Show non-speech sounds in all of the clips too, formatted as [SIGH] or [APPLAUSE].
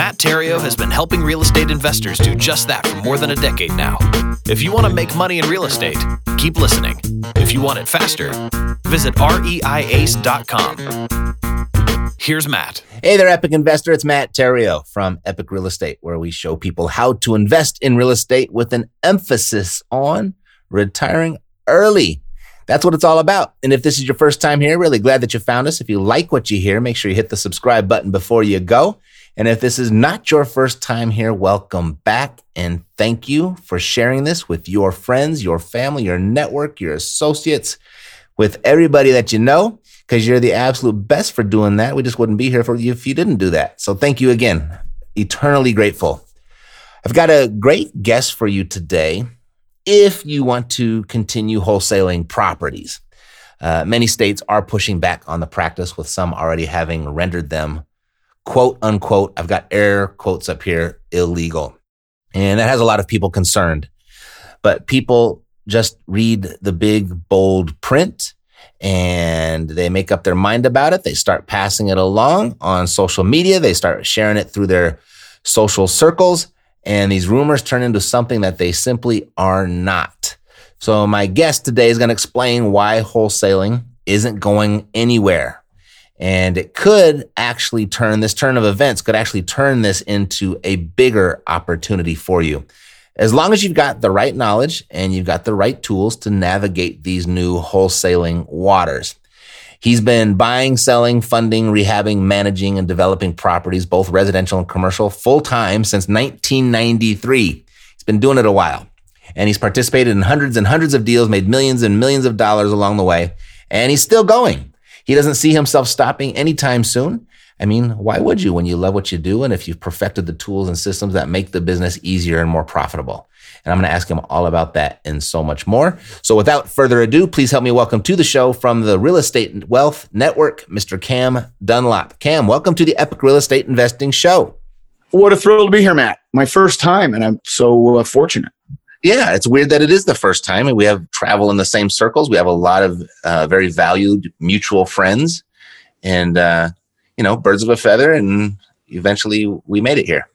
Matt Theriault has been helping real estate investors do just that for more than a decade now. If you want to make money in real estate, keep listening. If you want it faster, visit reiace.com. Here's Matt. Hey there, Epic Investor. It's Matt Theriault from Epic Real Estate, where we show people how to invest in real estate with an emphasis on retiring early. That's what it's all about. And if this is your first time here, really glad that you found us. If you like what you hear, make sure you hit the subscribe button before you go. And if this is not your first time here, welcome back and thank you for sharing this with your friends, your family, your network, your associates, with everybody that you know, because you're the absolute best for doing that. We just wouldn't be here for you if you didn't do that. So thank you again. Eternally grateful. I've got a great guest for you today if you want to continue wholesaling properties. Uh, many states are pushing back on the practice, with some already having rendered them quote unquote, I've got air quotes up here, illegal. And that has a lot of people concerned. But people just read the big, bold print and they make up their mind about it. They start passing it along on social media. They start sharing it through their social circles. And these rumors turn into something that they simply are not. So my guest today is going to explain why wholesaling isn't going anywhere. And it could actually turn this turn of events could actually turn this into a bigger opportunity for you. As long as you've got the right knowledge and you've got the right tools to navigate these new wholesaling waters. He's been buying, selling, funding, rehabbing, managing, and developing properties, both residential and commercial, full time since 1993. He's been doing it a while. And he's participated in hundreds and hundreds of deals, made millions and millions of dollars along the way. And he's still going. He doesn't see himself stopping anytime soon. I mean, why would you when you love what you do and if you've perfected the tools and systems that make the business easier and more profitable? And I'm going to ask him all about that and so much more. So without further ado, please help me welcome to the show from the Real Estate Wealth Network, Mr. Cam Dunlop. Cam, welcome to the Epic Real Estate Investing Show. What a thrill to be here, Matt. My first time, and I'm so uh, fortunate yeah, it's weird that it is the first time, and we have travel in the same circles. We have a lot of uh, very valued mutual friends, and uh, you know, birds of a feather, and eventually we made it here.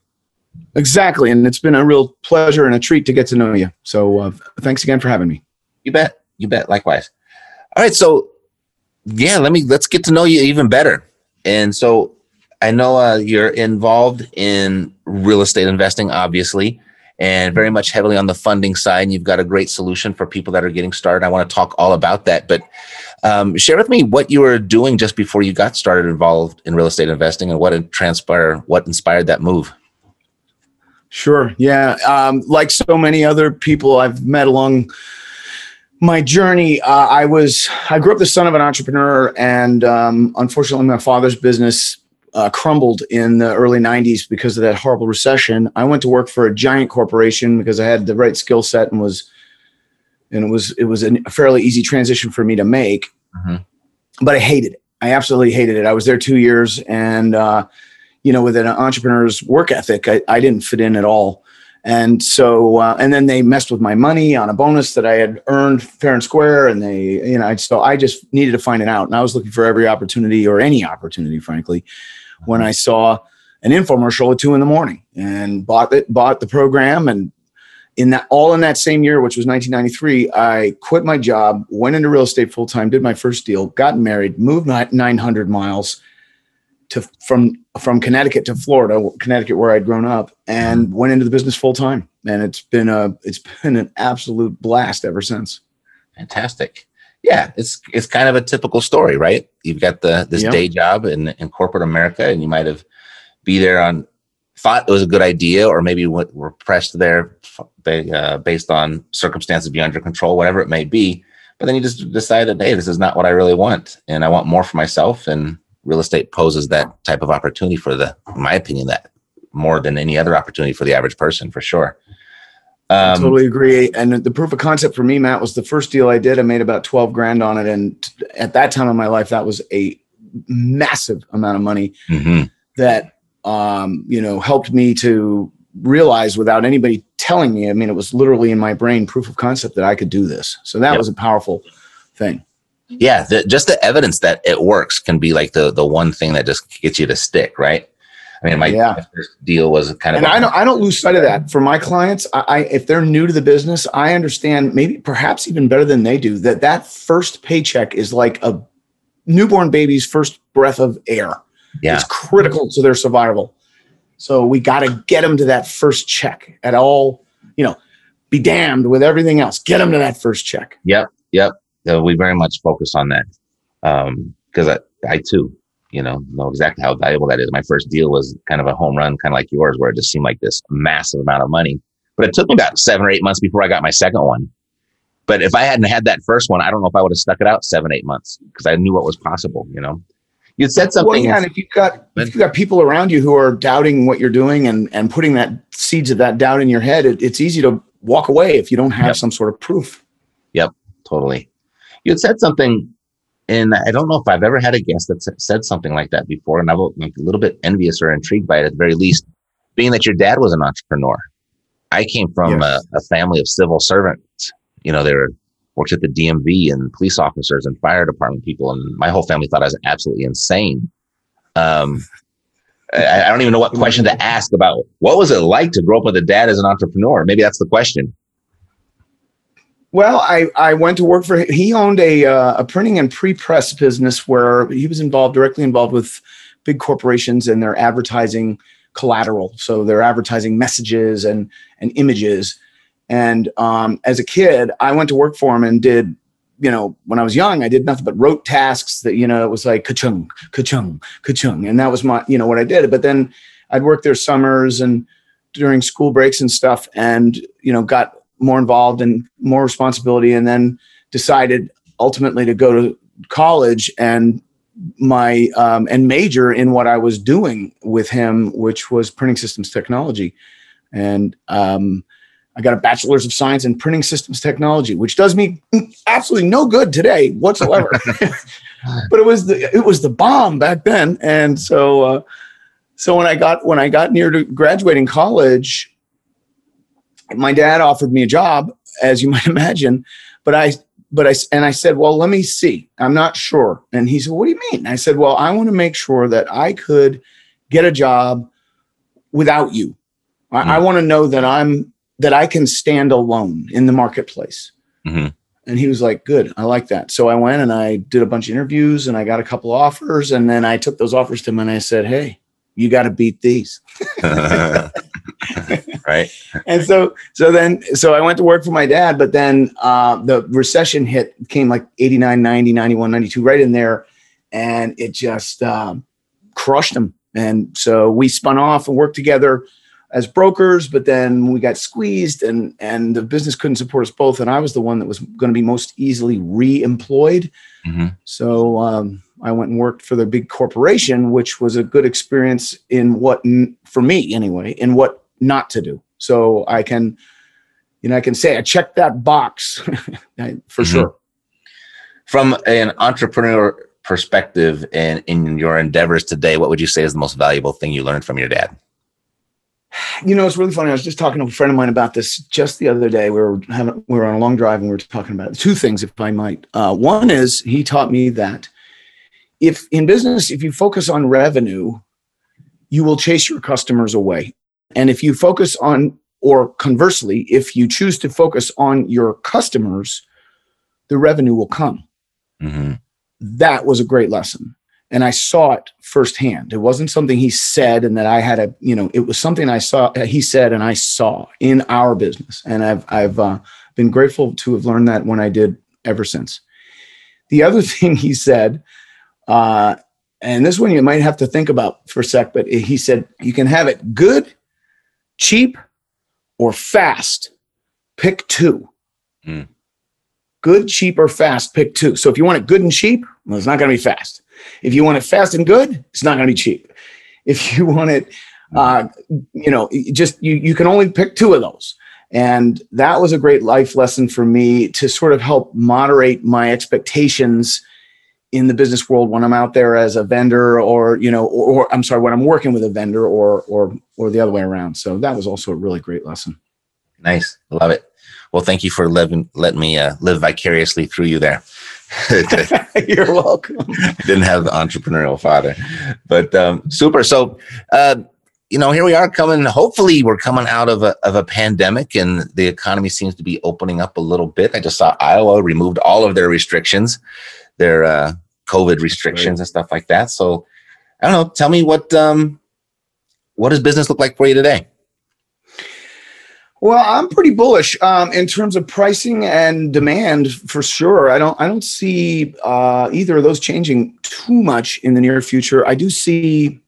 Exactly, and it's been a real pleasure and a treat to get to know you. So, uh, thanks again for having me. You bet. You bet. Likewise. All right, so yeah, let me let's get to know you even better. And so, I know uh, you're involved in real estate investing, obviously and very much heavily on the funding side. And you've got a great solution for people that are getting started. I want to talk all about that. But um, share with me what you were doing just before you got started involved in real estate investing and what transpired, what inspired that move. Sure. Yeah. Um, like so many other people I've met along my journey, uh, I was I grew up the son of an entrepreneur, and um, unfortunately, my father's business uh, crumbled in the early 90s because of that horrible recession. I went to work for a giant corporation because I had the right skill set and was and it was it was a fairly easy transition for me to make. Mm-hmm. But I hated it. I absolutely hated it. I was there two years, and uh, you know, with an entrepreneur's work ethic, I, I didn't fit in at all. And so, uh, and then they messed with my money on a bonus that I had earned fair and square. And they, you know, so I just needed to find it out. And I was looking for every opportunity or any opportunity, frankly, when I saw an infomercial at two in the morning and bought it, bought the program. And in that, all in that same year, which was 1993, I quit my job, went into real estate full time, did my first deal, got married, moved 900 miles to from from Connecticut to Florida, Connecticut where I'd grown up, and went into the business full time. And it's been a it's [LAUGHS] been an absolute blast ever since. Fantastic. Yeah, it's it's kind of a typical story, right? You've got the this Yep. day job in in corporate America, and you might have be there on thought it was a good idea, or maybe what were pressed there uh, based on circumstances beyond your control, whatever it may be. But then you just decide that hey, this is not what I really want, and I want more for myself. And real estate poses that type of opportunity for the, in my opinion, that more than any other opportunity for the average person, for sure. Um, totally agree. And the proof of concept for me, Matt, was the first deal I did. I made about 12 grand on it. And at that time in my life, that was a massive amount of money mhm. that, um, you know, helped me to realize without anybody telling me. I mean, it was literally in my brain proof of concept that I could do this. So that Yep. was a powerful thing. yeah the, just the evidence that it works can be like the the one thing that just gets you to stick right i mean my, Yeah. first deal was kind of and I don't I don't lose sight of that for my clients. I, I if they're new to the business, I understand maybe perhaps even better than they do that that first paycheck is like a newborn baby's first breath of air. yeah It's critical to their survival. So we got to get them to that first check at all. You know, be damned with everything else. Get them to that first check. yep yep we very much focus on that um because I, I too you know know exactly how valuable that is my first deal was kind of a home run kind of like yours where it just seemed like this massive amount of money but it took me about seven or eight months before i got my second one but if i hadn't had that first one i don't know if i would have stuck it out seven eight months because i knew what was possible you know you said something Well, yeah, and if you've got if you've got people around you who are doubting what you're doing and and putting that seeds of that doubt in your head, it, it's easy to walk away if you don't have Yep. some sort of proof. Yep, totally. You had said something, and I don't know if I've ever had a guest that said something like that before, and I'm a little bit envious or intrigued by it at the very least, being that your dad was an entrepreneur. I came from Yes. a, a family of civil servants. You know, they were worked at the DMV and police officers and fire department people, and my whole family thought I was absolutely insane. Um, I, I don't even know what [LAUGHS] question to ask about what was it like to grow up with a dad as an entrepreneur. Maybe that's the question. Well, I, I went to work for he owned a uh, a printing and pre press business where he was involved directly involved with big corporations and their advertising collateral. So their advertising messages and and images. And um, as a kid, I went to work for him and did you know when I was young, I did nothing but wrote tasks that you know it was like ka-chung, ka-chung, ka-chung, and that was my you know what I did. But then I'd work there summers and during school breaks and stuff, and you know got more involved and more responsibility and then decided ultimately to go to college and my um, and major in what I was doing with him, which was printing systems technology. And um, I got a bachelor's of science in printing systems technology, which does me absolutely no good today whatsoever. [LAUGHS] [LAUGHS] but it was the it was the bomb back then. And so uh, so when I got when I got near to graduating college, my dad offered me a job, as you [LAUGHS] might imagine, but I, but I, and I said, well, let me see. I'm not sure. And he said, what do you mean? I said, well, I want to make sure that I could get a job without you. I, I want to know that I'm, that I can stand alone in the marketplace. Mhm. And he was like, good. I like that. So I went and I did a bunch of interviews and I got a couple offers. And then I took those offers to him and I said, Hey, you got to beat these. [LAUGHS] [LAUGHS] right? and so so then so i went to work for my dad but then uh, the recession hit came like 89 90 91 92 right in there and it just um, crushed him and so we spun off and worked together as brokers but then we got squeezed and and the business couldn't support us both and i was the one that was going to be most easily re-employed Mhm. so um, I went and worked for the big corporation, which was a good experience in what, for me anyway, in what not to do. So I can, you know, I can say I checked that box [LAUGHS] for Mhm. sure. From an entrepreneur perspective and in your endeavors today, what would you say is the most valuable thing you learned from your dad? You know, it's really funny. I was just talking to a friend of mine about this just the other day. We were having, we were on a long drive and we were talking about it. two things, if I might. Uh, one is he taught me that if in business, if you focus on revenue, you will chase your customers away. And if you focus on, or conversely, if you choose to focus on your customers, the revenue will come. hmm That was a great lesson. and I saw it firsthand. It wasn't something he said and that I had a, you know, it was something I saw, he said, and I saw in our business. And I've, I've uh, been grateful to have learned that when I did ever since. The other [LAUGHS] thing he said, uh, and this one you might have to think about for a sec, but he said, you can have it good, cheap, or fast. Pick two. Mm. Good, cheap, or fast, pick two. So if you want it good and cheap, well, it's not going to be fast. If you want it fast and good, it's not going to be cheap. If you [LAUGHS] want it, uh, you know, just you you can only pick two of those. And that was a great life lesson for me to sort of help moderate my expectations in the business world when I'm out there as a vendor or, you know, or, or, I'm sorry, when I'm working with a vendor or, or, or the other way around. So that was also a really great lesson. Nice. Love it. Well, thank you for living, letting me uh, live vicariously through you there. [LAUGHS] [LAUGHS] You're welcome. Didn't have the entrepreneurial father, but um, super. So, uh, you know, here we are coming. Hopefully, we're coming out of a of a pandemic, and the economy seems to be opening up a little bit. I just saw Iowa removed all of their restrictions, their uh, COVID restrictions right. and stuff like that. So, I don't know. Tell me what um, what does business look like for you today? Well, I'm pretty bullish um, in terms of pricing and demand for sure. I don't I don't see uh, either of those changing too much in the near future. I do see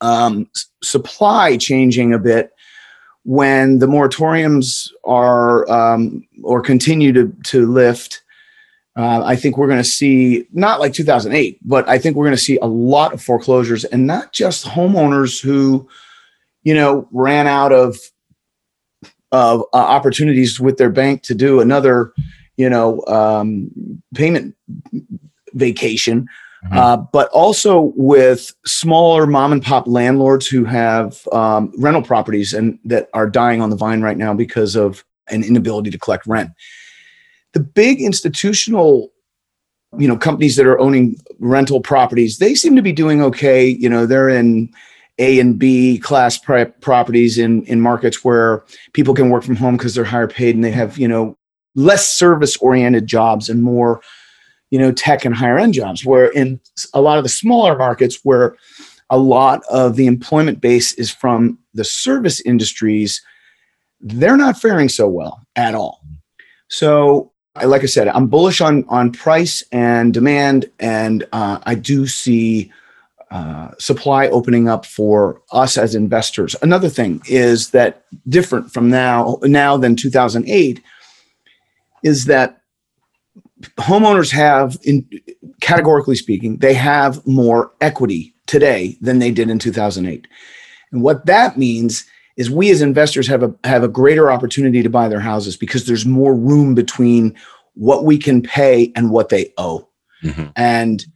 um, supply changing a bit when the moratoriums are um, or continue to to lift. Uh, I think we're going to see not like 2008, but I think we're going to see a lot of foreclosures, and not just homeowners who, you know, ran out of of uh, opportunities with their bank to do another, you know, um, payment vacation, mm-hmm. uh, but also with smaller mom and pop landlords who have um, rental properties and that are dying on the vine right now because of an inability to collect rent. The big institutional you know companies that are owning rental properties they seem to be doing okay you know they're in a and B class properties in in markets where people can work from home because they're higher paid and they have you know less service oriented jobs and more you know tech and higher end jobs. Where in a lot of the smaller markets where a lot of the employment base is from the service industries, they're not faring so well at all. So like I said, I'm bullish on on price and demand, and uh, I do see uh, supply opening up for us as investors. Another thing is that different from now now than 2008 is that homeowners have in categorically speaking they have more equity today than they did in 2008 and what that means is we as investors have a have a greater opportunity to buy their houses because there's more room between what we can pay and what they owe. Mm-hmm. and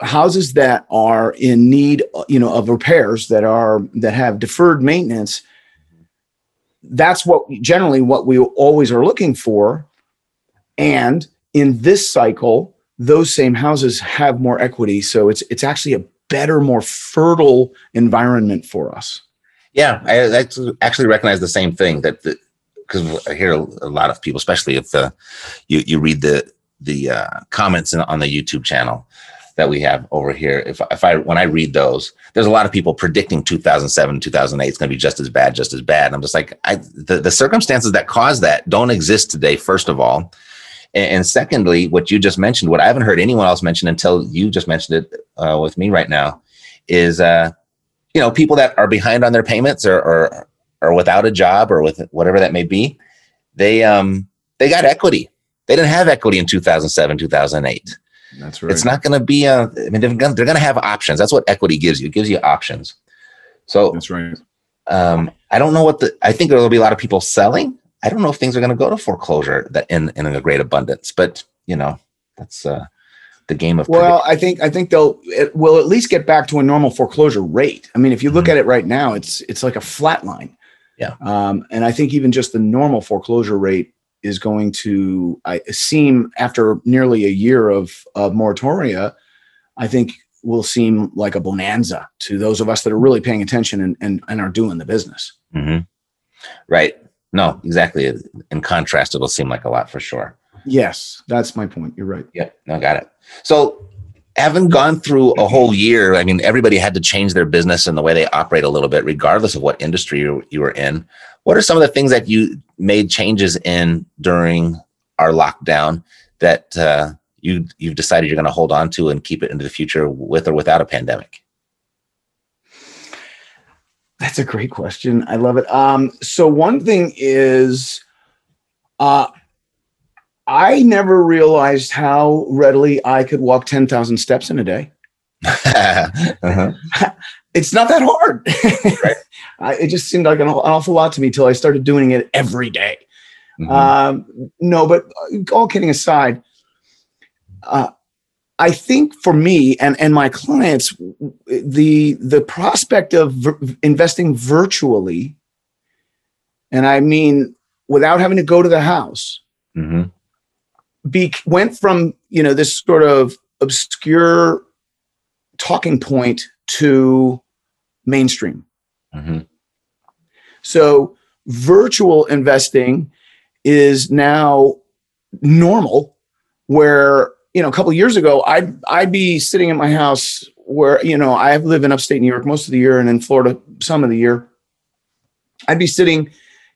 houses that are in need you know of repairs that are that have deferred maintenance that's what generally what we always are looking for. And in this cycle those same houses have more equity. So it's it's actually a better more fertile environment for us yeah i, I actually recognize the same thing that because i hear a, lot of people especially if uh, you you read the the uh, comments in, on the youtube channel that we have over here, if if I when I read those, there's a lot of people predicting 2007, 2008 is going to be just as bad, just as bad. And I'm just like, I the, the circumstances that caused that don't exist today. First of all, and, and, secondly, what you just mentioned, what I haven't heard anyone else mention until you just mentioned it uh, with me right now, is uh, you know people that are behind on their payments or or or without a job or with whatever that may be, they um they got equity. They didn't have equity in 2007, 2008 that's right. It's not going to be a, I mean, they're going to have options. That's what equity gives you. It gives you options. So that's right. Um, I don't know what the, I think there'll be a lot of people selling. I don't know if things are going to go to foreclosure that in, in a great abundance, but you know, that's, uh, the game of well i think i think they'll it will at least get back to a normal foreclosure rate i mean if you look mm-hmm. at it right now it's it's like a flat line yeah um, and i think even just the normal foreclosure rate is going to I, seem after nearly a year of, of moratoria, I think will seem like a bonanza to those of us that are really paying attention and, and, and are doing the business. Mm-hmm. Right. No, exactly. In contrast, it'll seem like a lot for sure. Yes, that's my point. You're right. Yep. No, got it. So having gone through a whole year, I mean, everybody had to change their business and the way they operate a little bit, regardless of what industry you, you were in. What are some of the things that you made changes in during our lockdown that uh, you you've decided you're going to hold on to and keep it into the future with or without a pandemic? That's a great question. I love it. Um, so one thing is, uh, I never realized how readily I could walk ten thousand steps in a day. [LAUGHS] uh-huh. [LAUGHS] It's not that hard. right. [LAUGHS] I, it just seemed like an, awful lot to me till I started doing it every day. Mm-hmm. Um, no, but uh, all kidding aside, uh, I think for me and, and my clients, the the prospect of v- investing virtually, and I mean without having to go to the house, mm-hmm. Be, went from you know this sort of obscure talking point to mainstream. Mm-hmm. So virtual investing is now normal, where you know, a couple years ago, I'd I'd be sitting in my house where you know I live in upstate New York most of the year, and in Florida some of the year. I'd be sitting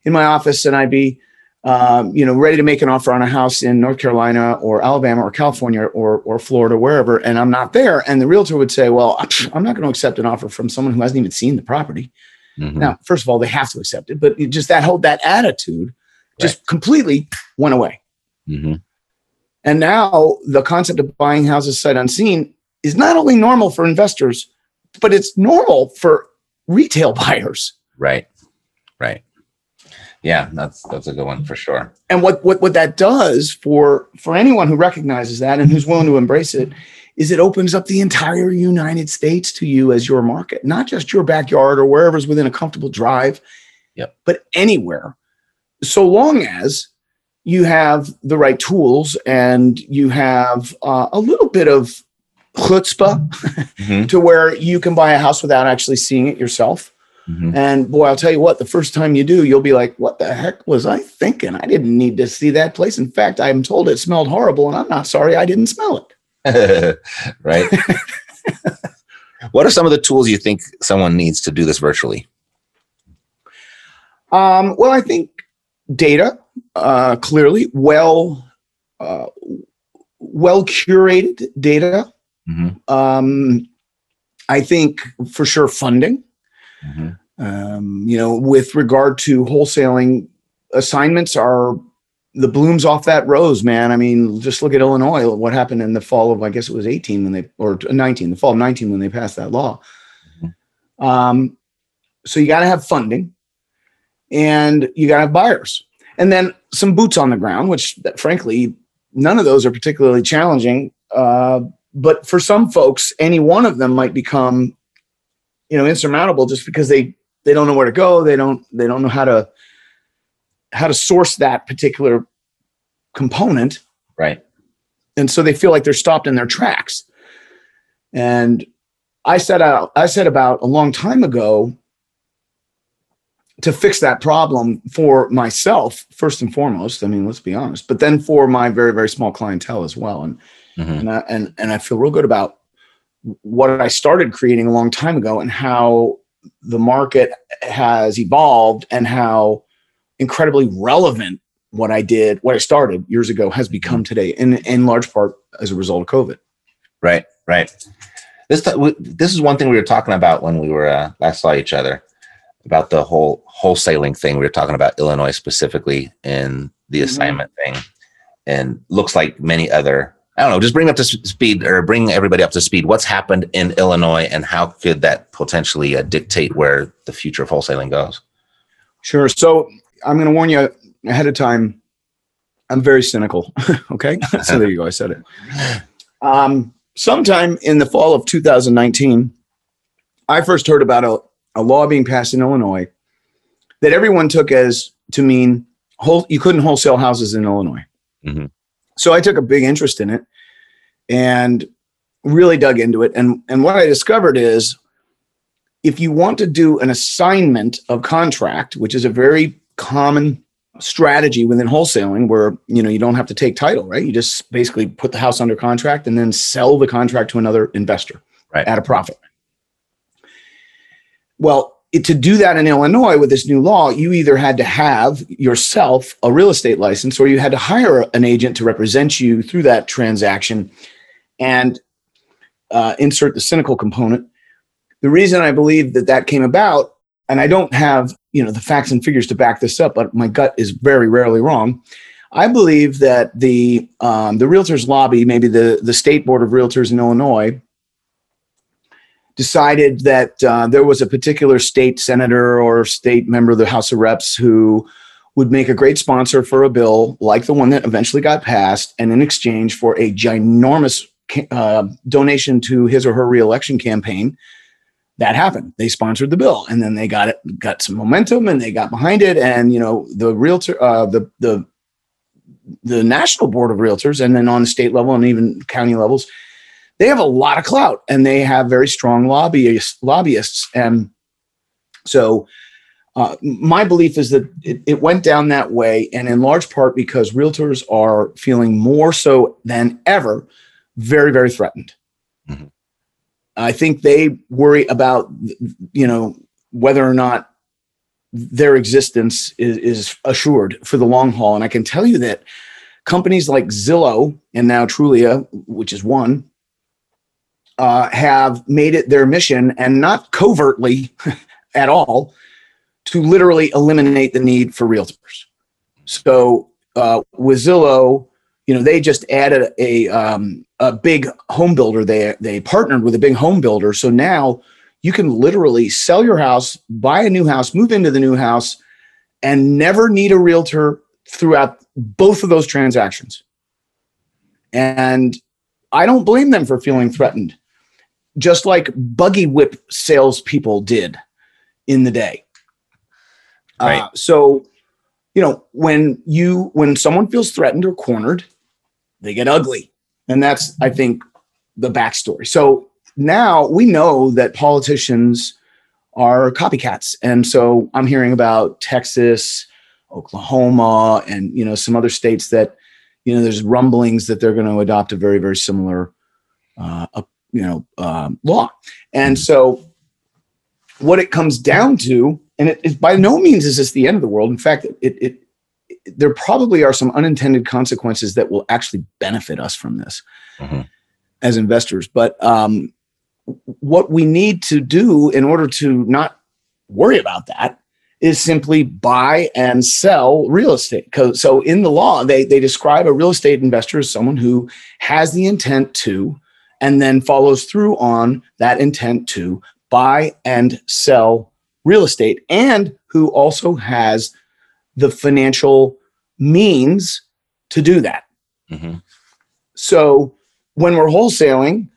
in my office, and I'd be, um, you know, ready to make an offer on a house in North Carolina or Alabama or California or or Florida, wherever, and I'm not there. And the realtor would say, "Well, [SNIFFS] I'm not going to accept an offer from someone who hasn't even seen the property." Mm-hmm. Now, first of all, they have to accept it, but just that whole that attitude just right. completely went away. Mm-hmm. And now the concept of buying houses sight unseen is not only normal for investors, but it's normal for retail [LAUGHS] buyers. Right. Right. Yeah, that's that's a good one for sure. And what what what that does for for anyone who recognizes that and who's willing to embrace it is it opens up the entire United States to you as your market, not just your backyard or wherever's within a comfortable drive, yep. but anywhere. So long as you have the right tools and you have uh, a little bit of chutzpah mm-hmm. [LAUGHS] to where you can buy a house without actually seeing it yourself. Mm-hmm. And boy, I'll tell you what, the first time you do, you'll be like, what the heck was I thinking? I didn't need to see that place. In fact, I'm told it smelled horrible, and I'm not sorry I didn't smell it. [LAUGHS] right. [LAUGHS] what are some of the tools you think someone needs to do this virtually? Um, well, I think data uh, clearly, well, uh, well curated data. Mm-hmm. Um, I think for sure funding. Mm-hmm. Um, you know, with regard to wholesaling, assignments are the blooms off that rose, man. I mean, just look at Illinois. What happened in the fall of, I guess it was 18 when they, or 19, the fall of 19 when they passed that law. Um, so you got to have funding and you got to have buyers and then some boots on the ground, which frankly, none of those are particularly challenging. Uh, but for some folks, any one of them might become, you know, insurmountable just because they they don't know where to go. They don't they don't know how to how to source that particular component. Right. And so they feel like they're stopped in their tracks. And I set out I said about a long time ago to fix that problem for myself first and foremost. I mean, let's be honest, but then for my very very small clientele as well. And mm-hmm. and I, and and I feel real good about what I started creating a long time ago and how the market has evolved and how incredibly relevant what I did, what I started years ago, has become today, in in large part as a result of COVID. Right, right. This this is one thing we were talking about when we were uh, last saw each other about the whole wholesaling thing. We were talking about Illinois specifically in the mm-hmm. assignment thing, and looks like many other. I don't know. Just bring up to speed or bring everybody up to speed. What's happened in Illinois, and how could that potentially uh, dictate where the future of wholesaling goes? Sure. So I'm going to warn you ahead of time. I'm very cynical. [LAUGHS] okay. [LAUGHS] so there you go. I said it. Um, sometime in the fall of 2019, I first heard about a, a law being passed in Illinois that everyone took as to mean whole, you couldn't wholesale houses in Illinois. Mm-hmm. So I took a big interest in it and really dug into it. And, and what I discovered is if you want to do an assignment of contract, which is a very common strategy within wholesaling where you know you don't have to take title right you just basically put the house under contract and then sell the contract to another investor Right. at a profit well it, to do that in illinois with this new law you either had to have yourself a real estate license or you had to hire an agent to represent you through that transaction and uh, insert the cynical component. The reason i believe that that came about and i don't have you know the facts and figures to back this up but my gut is very rarely wrong. I believe that the um, the realtors lobby maybe the the state board of realtors in illinois decided that uh, there was a particular state senator or state member of the house of reps who would make a great sponsor for a bill like the one that eventually got passed and in exchange for a ginormous uh, donation to his or her reelection campaign that happened. They sponsored the bill, and then they got it, got some momentum, and they got behind it. And you know, the realtor, uh, the the the national board of realtors, and then on the state level and even county levels, they have a lot of clout, and they have very strong lobbyists. Lobbyists, and so. Uh, my belief is that it, it went down that way, and in large part because realtors are feeling more so than ever very, very threatened. I think they worry about, you know, whether or not their existence is, is assured for the long haul. And I can tell you that companies like Zillow and now Trulia, which is one, uh, have made it their mission and not covertly [LAUGHS] at all to literally eliminate the need for realtors. So uh, with Zillow, you know, they just added a um, a big home builder. They they partnered with a big home builder. So now you can literally sell your house, buy a new house, move into the new house, and never need a realtor throughout both of those transactions. And I don't blame them for feeling threatened, just like buggy whip salespeople did in the day. Right. Uh, so, you know, when you when someone feels threatened or cornered, they get ugly, and that's I think the backstory. So now we know that politicians are copycats, and so I'm hearing about Texas, Oklahoma, and you know some other states that you know there's rumblings that they're going to adopt a very very similar uh, uh, you know um, law, and so what it comes down to, and it, it by no means is this the end of the world. In fact, it, it, it there probably are some unintended consequences that will actually benefit us from this Mhm. as investors. But um, what we need to do in order to not worry about that is simply buy and sell real estate. So in the law, they they describe a real estate investor as someone who has the intent to, and then follows through on that intent to buy and sell real estate, and who also has the financial means to do that. Mhm. So when we're wholesaling,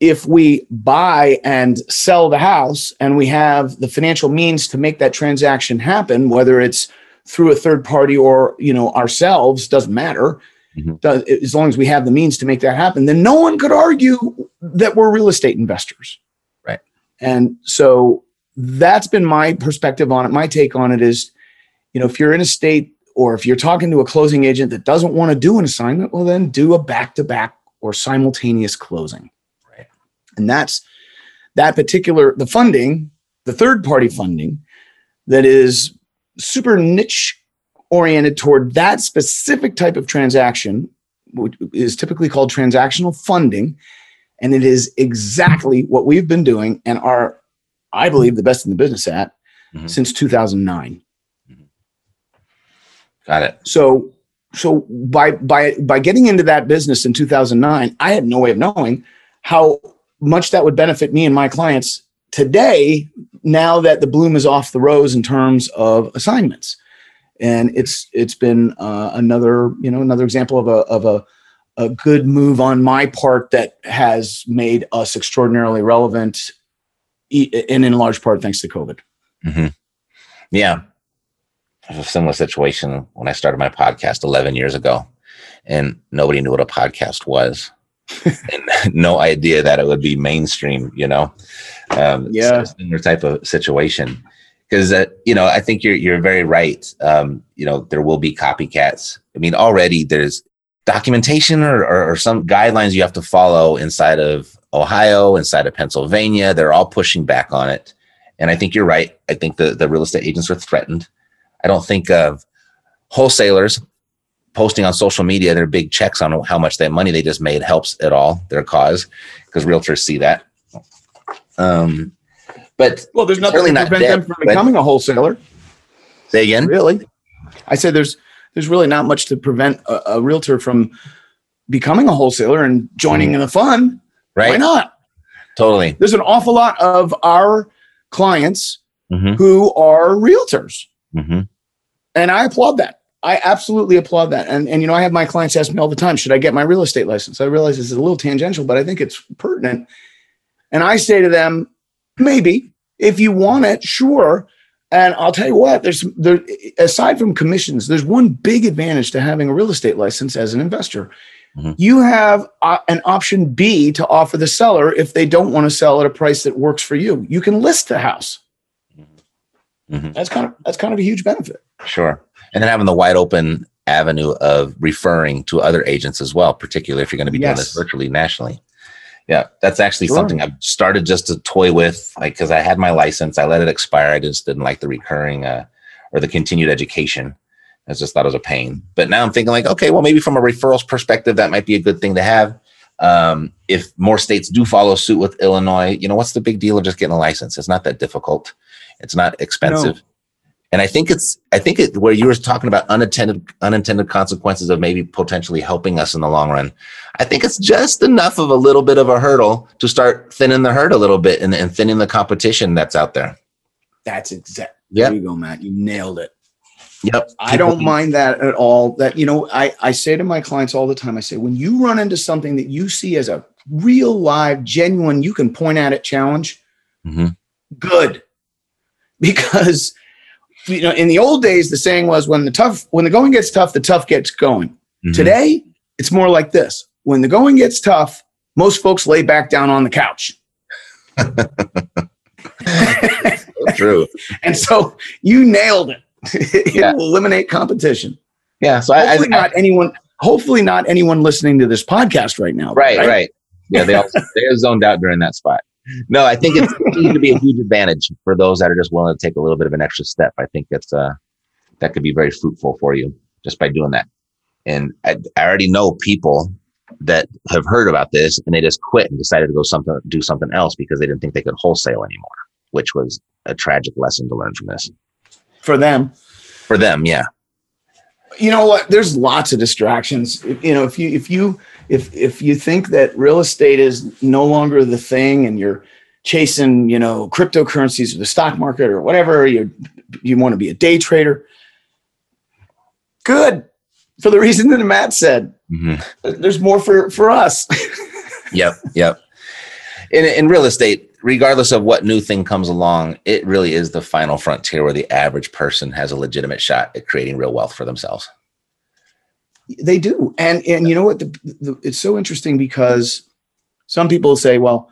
if we buy and sell the house and we have the financial means to make that transaction happen, whether it's through a third party or you know ourselves, doesn't matter. Mhm. Does- as long as we have the means to make that happen, then no one could argue that we're real estate investors. Right. And so that's been my perspective on it. My take on it is, you know, if you're in a state or if you're talking to a closing agent that doesn't want to do an assignment, well, then do a back to back or simultaneous closing. Right. And that's that particular, the funding, the third party funding that is super niche oriented toward that specific type of transaction, which is typically called transactional funding. And it is exactly what we've been doing and are, I believe, the best in the business at Mhm. since 2009. Got it. So so by by by getting into that business in 2009, I had no way of knowing how much that would benefit me and my clients today now that the bloom is off the rose in terms of assignments. And it's it's been uh, another, you know, another example of a of a a good move on my part that has made us extraordinarily relevant and in large part thanks to COVID. hmm Yeah. A similar situation when I started my podcast 11 years ago, and nobody knew what a podcast was. [LAUGHS] and [LAUGHS] no idea that it would be mainstream, you know? Um, Yeah. Similar type of situation. Because uh, you know I think you're you're very right. Um, you know there will be copycats. I mean already there's documentation or, or, or some guidelines you have to follow inside of Ohio, inside of Pennsylvania. They're all pushing back on it, and I think you're right. I think the the real estate agents are threatened. I don't think of wholesalers posting on social media their big checks on how much that money they just made helps at all their cause because realtors see that. Um, but Well, there's nothing to not prevent dead, them from becoming a wholesaler. say again, Really, I said there's there's really not much to prevent a, a realtor from becoming a wholesaler and joining in the fun. Right? Why not? Totally. There's an awful lot of our clients hmm who are realtors, hmm and I applaud that. I absolutely applaud that. And and you know, I have my clients ask me all the time, should I get my real estate license? I realize this is a little tangential, but I think it's pertinent. And I say to them, maybe if you want it, sure. And I'll tell you what, there's there aside from commissions, there's one big advantage to having a real estate license as an investor. Mhm. You have uh, an option B to offer the seller if they don't want to sell at a price that works for you. You can list the house. Mhm. That's kind of that's kind of a huge benefit. Sure. And then having the wide open avenue of referring to other agents as well, particularly if you're going to be doing this virtually nationally. Yeah, that's actually Sure. something I've started just to toy with, like because I had my license, I let it expire. I just didn't like the recurring uh, or the continued education. I just thought it was a pain. But now I'm thinking like, okay, well, maybe from a referrals perspective, that might be a good thing to have. Um, if more states do follow suit with Illinois, you know, what's the big deal of just getting a license? It's not that difficult. It's not expensive. And I think it's, I think it, where you were talking about unintended, unintended consequences of maybe potentially helping us in the long run. I think it's just enough of a little bit of a hurdle to start thinning the herd a little bit and, and thinning the competition that's out there. That's exact. Yep. There you go, Matt. You nailed it. Yep. I don't mind that at all. That, you know, I, I say to my clients all the time, I say, when you run into something that you see as a real live, genuine, you can point at it challenge, Mhm. good. [LAUGHS] Because, you know, in the old days, the saying was when the tough, when the going gets tough, the tough gets going. Mhm. Today, it's more like this. When the going gets tough, most folks lay back down on the couch. [LAUGHS] True. And so you nailed it. [LAUGHS] it Yeah. will eliminate competition. Yeah. So I, I, hopefully not anyone hopefully not anyone listening to this podcast right now right, right, Yeah. They all, they all zoned out during that spot. No, I think it's going to be a huge advantage for those that are just willing to take a little bit of an extra step. I think it's, uh, that could be very fruitful for you just by doing that. And I, I already know people that have heard about this and they just quit and decided to go something, do something else because they didn't think they could wholesale anymore, which was a tragic lesson to learn from this for them for them. Yeah. You know what there's lots of distractions you know if you if you if if you think that real estate is no longer the thing and you're chasing you know cryptocurrencies or the stock market or whatever you you want to be a day trader good for the reason that matt said Mhm. there's more for for us Yep. Yep. [LAUGHS] In, in real estate, regardless of what new thing comes along, it really is the final frontier where the average person has a legitimate shot at creating real wealth for themselves. They do, and and you know what? The, the, it's so interesting because some people say, well,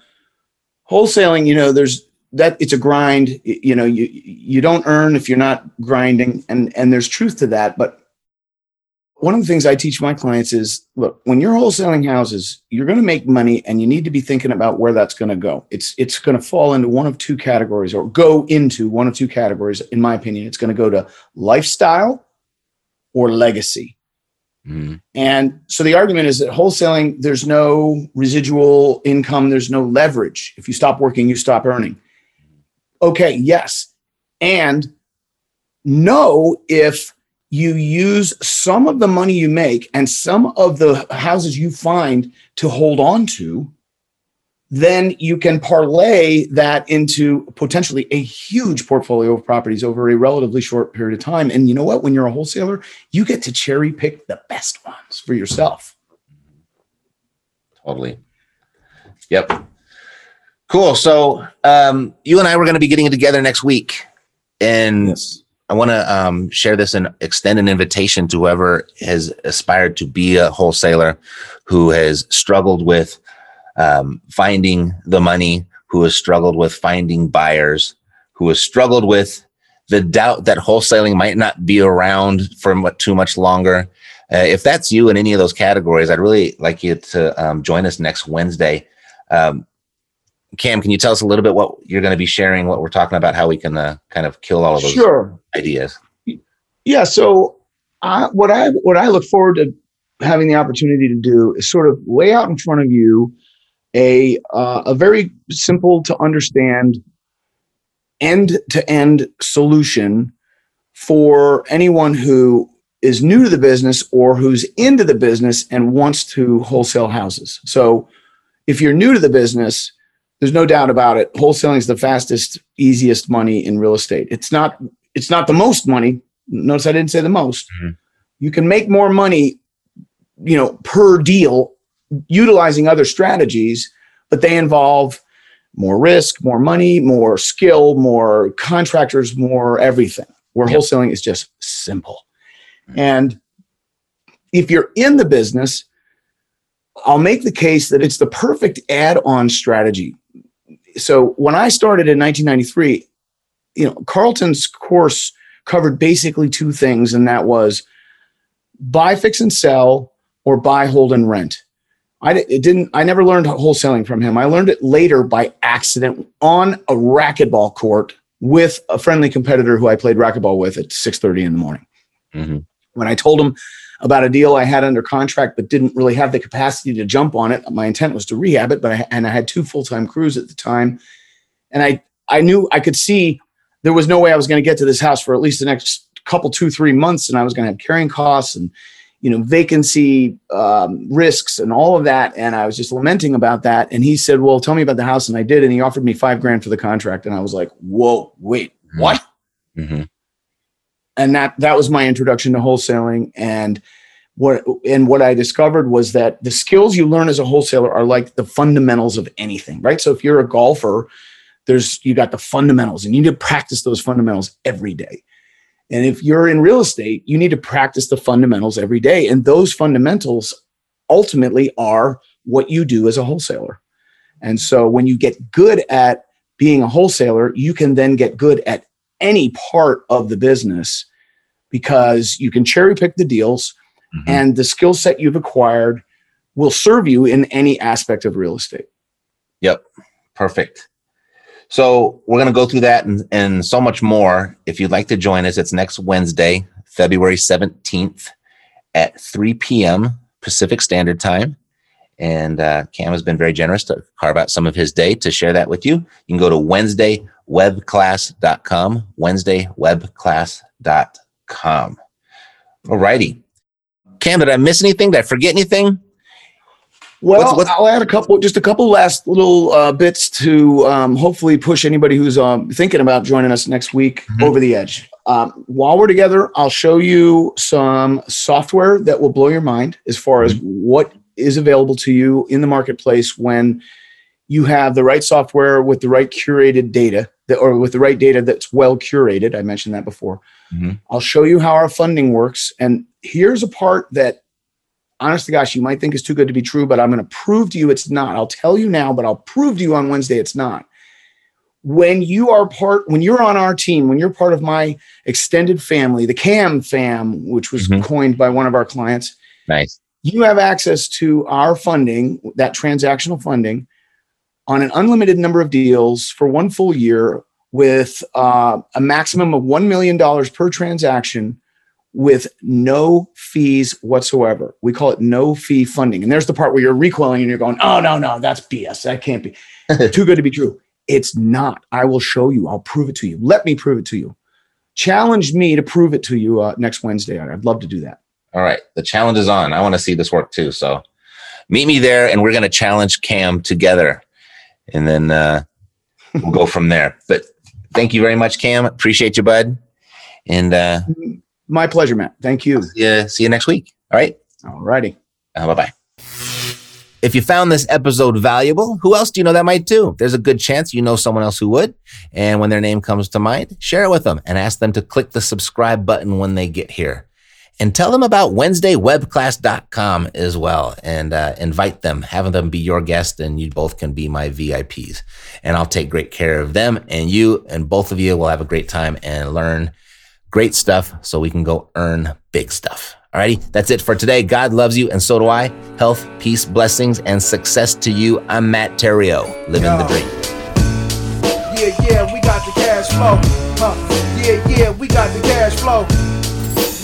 wholesaling, you know, there's that it's a grind. You know, you you don't earn if you're not grinding, and and there's truth to that. But one of the things I teach my clients is, look, when you're wholesaling houses, you're going to make money, and you need to be thinking about where that's going to go. It's it's going to fall into one of two categories, or go into one of two categories. In my opinion, it's going to go to lifestyle or legacy. Mhm. And so the argument is that wholesaling, there's no residual income, there's no leverage. If you stop working, you stop earning. Okay, yes. And no, if you use some of the money you make and some of the houses you find to hold on to, then you can parlay that into potentially a huge portfolio of properties over a relatively short period of time. And you know what? When you're a wholesaler, you get to cherry pick the best ones for yourself. Totally. Yep. Cool. So um, you and I were going to be getting together next week, and Yes. I want to um, share this and extend an invitation to whoever has aspired to be a wholesaler, who has struggled with um, finding the money, who has struggled with finding buyers, who has struggled with the doubt that wholesaling might not be around for too much longer. Uh, if that's you in any of those categories, I'd really like you to um, join us next Wednesday. Um, Cam, can you tell us a little bit what you're going to be sharing, what we're talking about, how we can uh, kind of kill all of those sure. ideas? Yeah. So, I, what I what I look forward to having the opportunity to do is sort of lay out in front of you a uh, a very simple to understand end to end solution for anyone who is new to the business or who's into the business and wants to wholesale houses. So, if you're new to the business, there's no doubt about it. Wholesaling is the fastest, easiest money in real estate. It's not. It's not the most money. Notice I didn't say the most. Mm-hmm. You can make more money, you know, per deal utilizing other strategies, but they involve more risk, more money, more skill, more contractors, more everything. Where yep. wholesaling is just simple. Mm-hmm. And if you're in the business, I'll make the case that it's the perfect add on strategy. So when I started in 1993, you know, Carleton's course covered basically two things, and that was buy, fix, and sell, or buy, hold, and rent. I it didn't. I never learned wholesaling from him. I learned it later by accident on a racquetball court with a friendly competitor who I played racquetball with at 6:30 in the morning. Mm-hmm. When I told him about a deal I had under contract but didn't really have the capacity to jump on it, my intent was to rehab it. But I, and I had two full time crews at the time, and I I knew I could see there was no way I was going to get to this house for at least the next couple two three months, and I was going to have carrying costs and you know, vacancy um, risks and all of that. And I was just lamenting about that. And he said, Well, tell me about the house. And I did. And he offered me five grand for the contract. And I was like, Whoa, wait, mm-hmm. what? Mm-hmm. And that that was my introduction to wholesaling. And what and what I discovered was that the skills you learn as a wholesaler are like the fundamentals of anything, right? So if you're a golfer, there's you got the fundamentals and you need to practice those fundamentals every day. And if you're in real estate, you need to practice the fundamentals every day. And those fundamentals ultimately are what you do as a wholesaler. And so when you get good at being a wholesaler, you can then get good at any part of the business because you can cherry pick the deals mm-hmm. and the skill set you've acquired will serve you in any aspect of real estate. Yep. Perfect. So we're going to go through that and, and so much more. If you'd like to join us, it's next Wednesday, February 17th at 3 p.m. Pacific Standard Time. And uh, Cam has been very generous to carve out some of his day to share that with you. You can go to WednesdayWebClass.com, WednesdayWebClass.com. All righty. Cam, did I miss anything? Did I forget anything? Well, what's, what's, I'll add a couple, just a couple last little uh, bits to um, hopefully push anybody who's um, thinking about joining us next week mm-hmm. over the edge. Um, while we're together, I'll show you some software that will blow your mind as far mm-hmm. as what is available to you in the marketplace when you have the right software with the right curated data that, or with the right data that's well curated. I mentioned that before. Mm-hmm. I'll show you how our funding works. And here's a part that honest to gosh, you might think is too good to be true, but I'm going to prove to you it's not. I'll tell you now, but I'll prove to you on Wednesday it's not. When you are part, when you're on our team, when you're part of my extended family, the CAM fam, which was mm-hmm. coined by one of our clients. Nice. You have access to our funding, that transactional funding, on an unlimited number of deals for one full year with uh, a maximum of $1 million per transaction with no fees whatsoever. We call it no fee funding. And there's the part where you're recoiling and you're going, oh, no, no, that's BS. That can't be [LAUGHS] too good to be true. It's not. I will show you. I'll prove it to you. Let me prove it to you. Challenge me to prove it to you uh, next Wednesday. I'd love to do that. All right. The challenge is on. I want to see this work too. So meet me there and we're going to challenge Cam together. And then uh, we'll go from there. But thank you very much, Cam. Appreciate you, bud. And uh. My pleasure, Matt. Thank you. Yeah. See you next week. All right. All righty. Uh, bye bye. If you found this episode valuable, who else do you know that might too? There's a good chance you know someone else who would. And when their name comes to mind, share it with them and ask them to click the subscribe button when they get here. And tell them about WednesdayWebClass.com as well and uh, invite them, have them be your guest, and you both can be my VIPs. And I'll take great care of them and you, and both of you will have a great time and learn great stuff so we can go earn big stuff. Alrighty, that's it for today. God loves you, and so do I. Health, peace, blessings, and success to you. I'm Matt Theriault, living Yo. the dream. Yeah, yeah, we got the cash flow. Huh. Yeah, yeah, we got the cash flow.